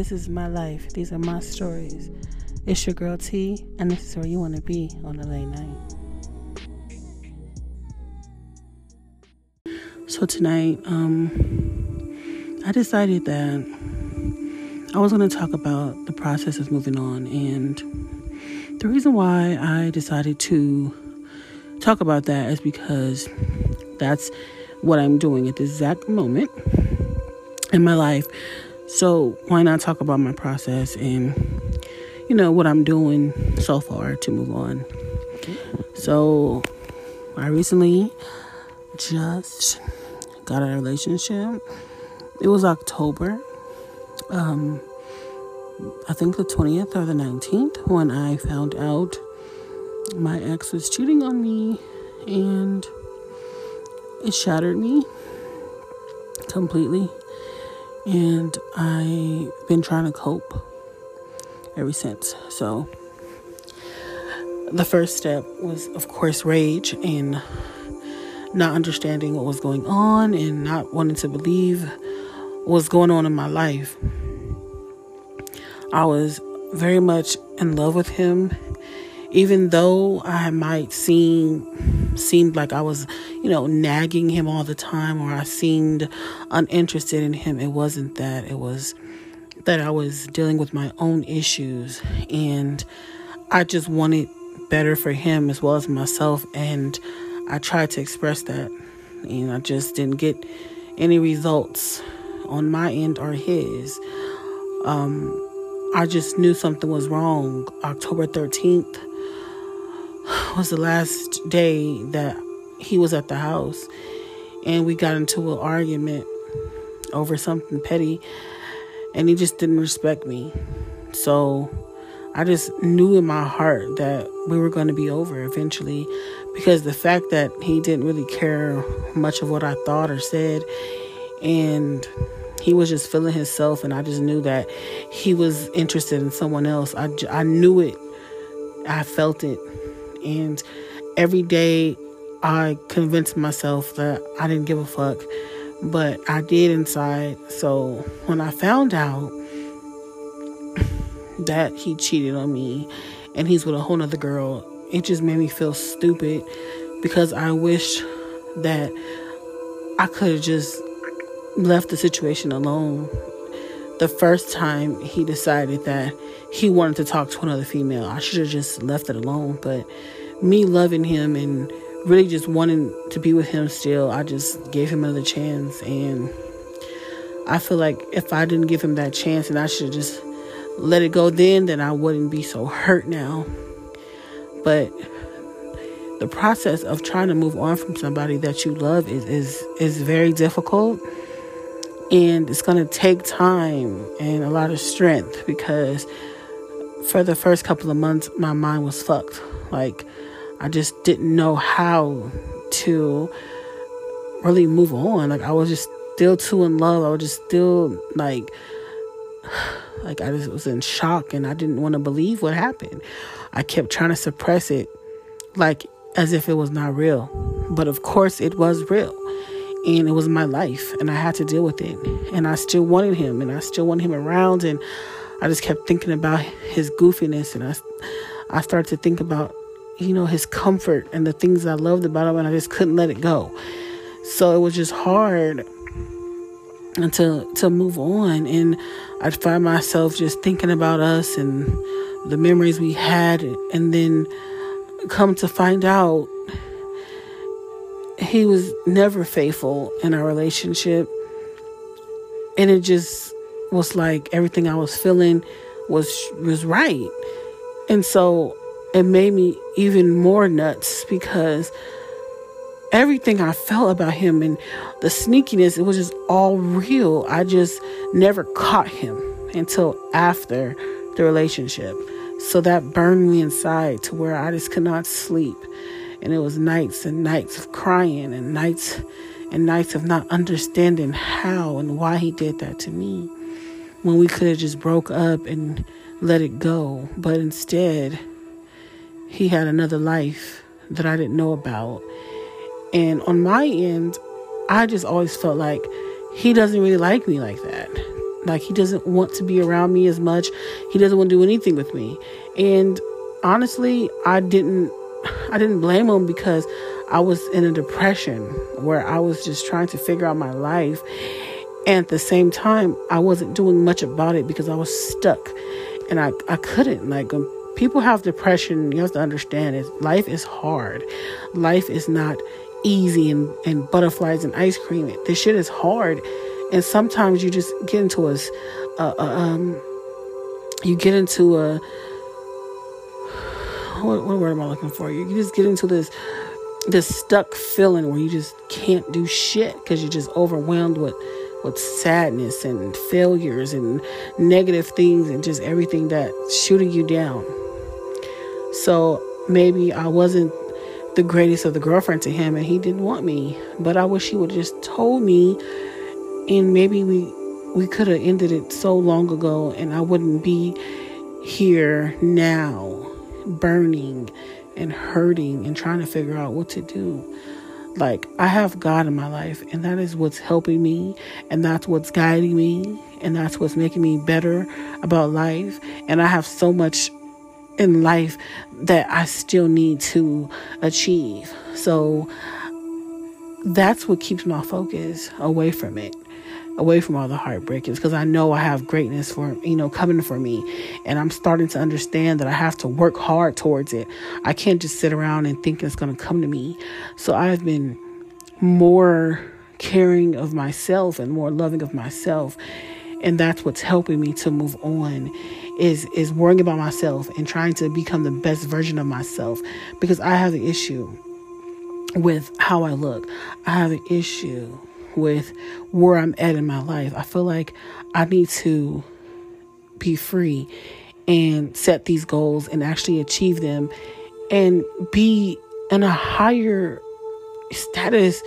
This is my life. These are my stories. It's your girl T, and this is where you want to be on a late night. So tonight, um, I decided that I was going to talk about the process of moving on, and the reason why I decided to talk about that is because that's what I'm doing at this exact moment in my life. So why not talk about my process and you know what I'm doing so far to move on. So I recently just got a relationship. It was October. Um I think the 20th or the 19th when I found out my ex was cheating on me and it shattered me completely and I've been trying to cope ever since. So the first step was of course rage and not understanding what was going on and not wanting to believe what was going on in my life. I was very much in love with him even though I might seem seemed like I was, you know, nagging him all the time or I seemed uninterested in him, it wasn't that. It was that I was dealing with my own issues and I just wanted better for him as well as myself and I tried to express that and I just didn't get any results on my end or his. Um, I just knew something was wrong. October 13th was the last day that he was at the house and we got into an argument over something petty and he just didn't respect me. So I just knew in my heart that we were going to be over eventually because the fact that he didn't really care much of what I thought or said and he was just feeling himself and I just knew that he was interested in someone else. I, I knew it. I felt it and every day I convinced myself that I didn't give a fuck, but I did inside. So when I found out that he cheated on me and he's with a whole nother girl, it just made me feel stupid because I wish that I could have just left the situation alone. The first time he decided that he wanted to talk to another female. I should have just left it alone. But me loving him and really just wanting to be with him still, I just gave him another chance. And I feel like if I didn't give him that chance and I should have just let it go then, then I wouldn't be so hurt now. But the process of trying to move on from somebody that you love is is, is very difficult and it's going to take time and a lot of strength because for the first couple of months, my mind was fucked. Like, I just didn't know how to really move on. Like, I was just still too in love. I was just still like, like I just was in shock and I didn't want to believe what happened. I kept trying to suppress it, like as if it was not real. But of course, it was real. And it was my life, and I had to deal with it. And I still wanted him, and I still wanted him around. And I just kept thinking about his goofiness and I, I started to think about, you know, his comfort and the things I loved about him and I just couldn't let it go. So it was just hard to to move on and I'd find myself just thinking about us and the memories we had and then come to find out he was never faithful in our relationship and it just was like everything I was feeling was was right. And so it made me even more nuts because everything I felt about him and the sneakiness, it was just all real. I just never caught him until after the relationship. So that burned me inside to where I just could not sleep. And it was nights and nights of crying and nights and nights of not understanding how and why he did that to me when we could have just broke up and let it go. But instead, he had another life that I didn't know about. And on my end, I just always felt like he doesn't really like me like that. Like he doesn't want to be around me as much. He doesn't want to do anything with me. And honestly, I didn't I didn't blame him because I was in a depression where I was just trying to figure out my life. And at the same time, I wasn't doing much about it because I was stuck and I, I couldn't. Like, when people have depression, you have to understand it. Life is hard. Life is not easy and, and butterflies and ice cream. This shit is hard. And sometimes you just get into a, a, a um, you get into a, what, what word am I looking for? You just get into this this stuck feeling where you just can't do shit because you're just overwhelmed with with sadness and failures and negative things and just everything that's shooting you down. So maybe I wasn't the greatest of the girlfriend to him and he didn't want me. But I wish he would have just told me and maybe we we could have ended it so long ago and I wouldn't be here now burning and hurting and trying to figure out what to do. Like, I have God in my life, and that is what's helping me, and that's what's guiding me, and that's what's making me better about life. And I have so much in life that I still need to achieve. So, that's what keeps my focus away from it away from all the heartbreak, heartbreakings because I know I have greatness for, you know, coming for me. And I'm starting to understand that I have to work hard towards it. I can't just sit around and think it's going to come to me. So I've been more caring of myself and more loving of myself. And that's what's helping me to move on is is worrying about myself and trying to become the best version of myself because I have an issue with how I look. I have an issue with where I'm at in my life. I feel like I need to be free and set these goals and actually achieve them and be in a higher status,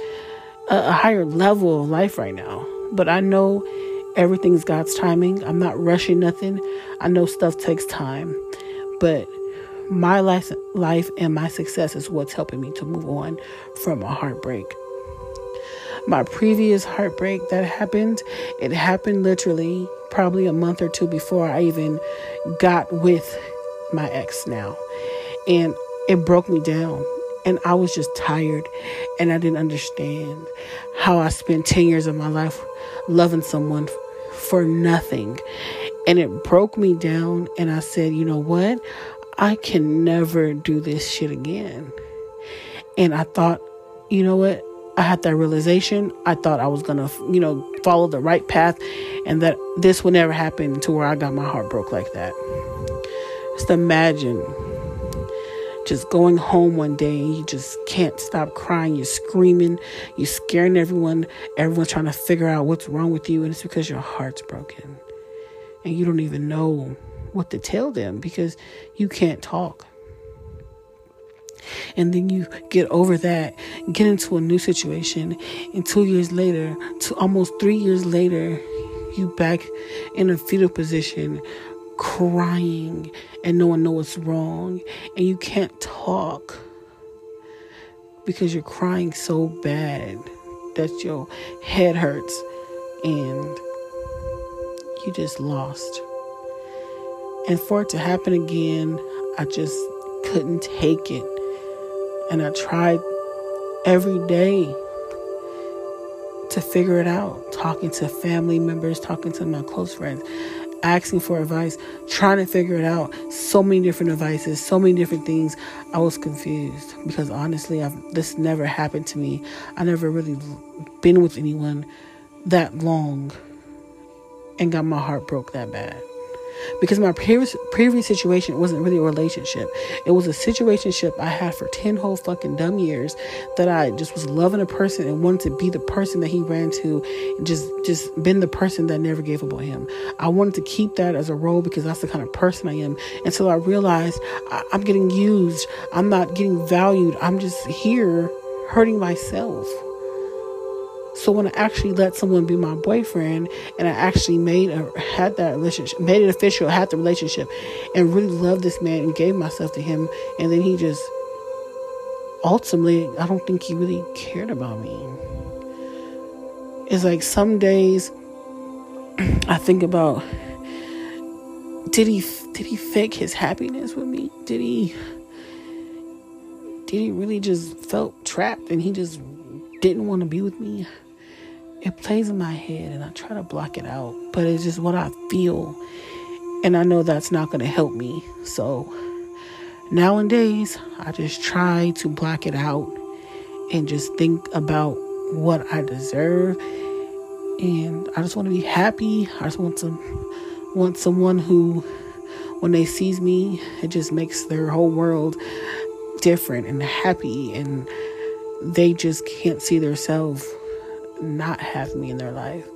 a, higher level of life right now. But I know everything's God's timing. I'm not rushing nothing. I know stuff takes time. But my life, life and my success is what's helping me to move on from a heartbreak my previous heartbreak that happened, it happened literally probably a month or two before I even got with my ex now. And it broke me down. And I was just tired and I didn't understand how I spent 10 years of my life loving someone for nothing. And it broke me down. And I said, you know what? I can never do this shit again. And I thought, you know what? I had that realization. I thought I was going to, you know, follow the right path and that this would never happen to where I got my heart broke like that. Just imagine just going home one day and you just can't stop crying. You're screaming, you're scaring everyone. Everyone's trying to figure out what's wrong with you, and it's because your heart's broken. And you don't even know what to tell them because you can't talk and then you get over that, get into a new situation, and two years later, to almost three years later, you back in a fetal position, crying, and no one knows what's wrong, and you can't talk because you're crying so bad that your head hurts and you just lost. And for it to happen again, I just couldn't take it. And I tried every day to figure it out, talking to family members, talking to my close friends, asking for advice, trying to figure it out. So many different advices, so many different things. I was confused because honestly, I've, this never happened to me. I never really been with anyone that long and got my heart broke that bad because my previous previous situation wasn't really a relationship. It was a situationship I had for 10 whole fucking dumb years that I just was loving a person and wanted to be the person that he ran to and just just been the person that never gave up on him. I wanted to keep that as a role because that's the kind of person I am until I realized I, I'm getting used. I'm not getting valued. I'm just here hurting myself. So when I actually let someone be my boyfriend and I actually made a had that relationship, made it official, had the relationship, and really loved this man and gave myself to him, and then he just ultimately, I don't think he really cared about me. It's like some days I think about did he did he fake his happiness with me? Did he did he really just felt trapped and he just didn't want to be with me? It plays in my head and I try to block it out, but it's just what I feel. And I know that's not going to help me. So nowadays, I just try to block it out and just think about what I deserve. And I just want to be happy. I just want to want someone who when they sees me, it just makes their whole world different and happy and they just can't see themselves not have me in their life.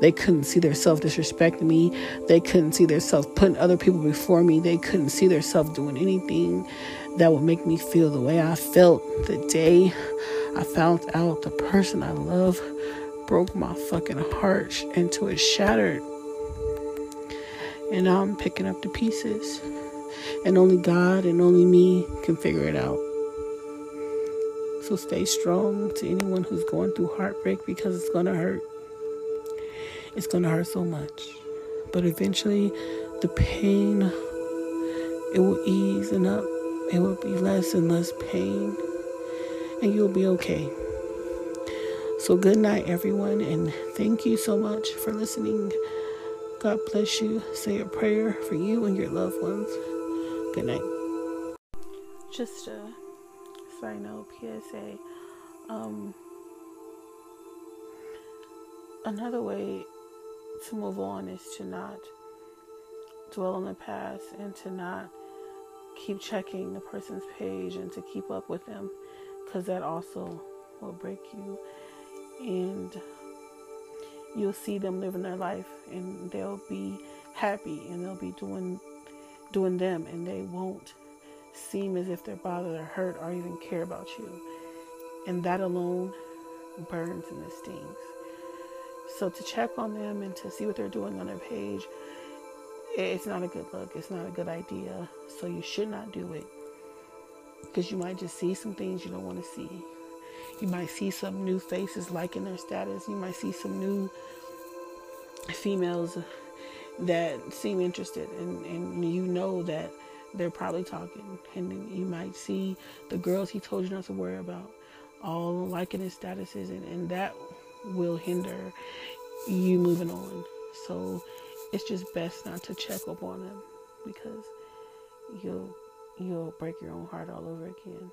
They couldn't see themselves disrespecting me. They couldn't see themselves putting other people before me. They couldn't see themselves doing anything that would make me feel the way I felt the day I found out the person I love broke my fucking heart until it shattered. And now I'm picking up the pieces. And only God and only me can figure it out. So stay strong to anyone who's going through heartbreak because it's going to hurt. It's going to hurt so much. But eventually, the pain, it will ease and up. It will be less and less pain. And you'll be okay. So, good night, everyone. And thank you so much for listening. God bless you. Say a prayer for you and your loved ones. Good night. Just a side note PSA. Um, another way to move on is to not dwell on the past and to not keep checking the person's page and to keep up with them because that also will break you and you'll see them living their life and they'll be happy and they'll be doing doing them and they won't seem as if they're bothered or hurt or even care about you. And that alone burns and it stings. So to check on them and to see what they're doing on their page, it's not a good look. It's not a good idea. So you should not do it. Because you might just see some things you don't want to see. You might see some new faces liking their status. You might see some new females that seem interested and, and you know that they're probably talking and you might see the girls he told you not to worry about all liking his statuses and, and that will hinder you moving on. So it's just best not to check up on them because you'll you'll break your own heart all over again.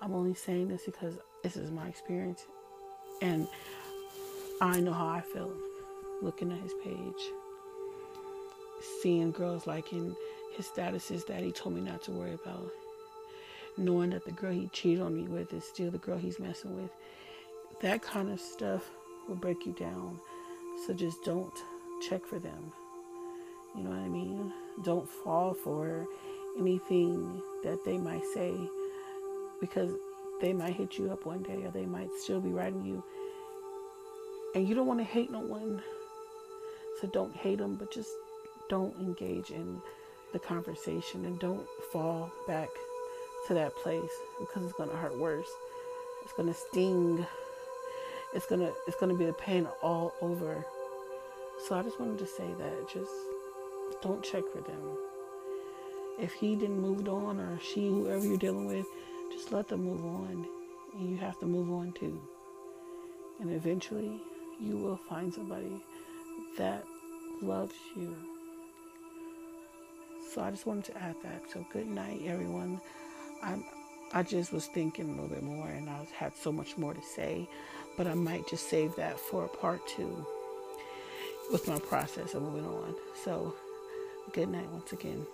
I'm only saying this because this is my experience and i know how i felt looking at his page, seeing girls liking his statuses that he told me not to worry about, knowing that the girl he cheated on me with is still the girl he's messing with. That kind of stuff will break you down. So just don't check for them. You know what I mean? Don't fall for anything that they might say because they might hit you up one day or they might still be writing you. And you don't want to hate no one so don't hate them, but just don't engage in the conversation and don't fall back to that place because it's going to hurt worse. It's going to sting. It's going to it's going to be the pain all over. So I just wanted to say that just don't check for them. If he didn't move on or she whoever you're dealing with, just let them move on. And you have to move on too. And eventually you will find somebody that loves you. So I just wanted to add that. So good night, everyone. I I just was thinking a little bit more, and I had so much more to say, but I might just save that for part two with my process of moving on. So good night once again.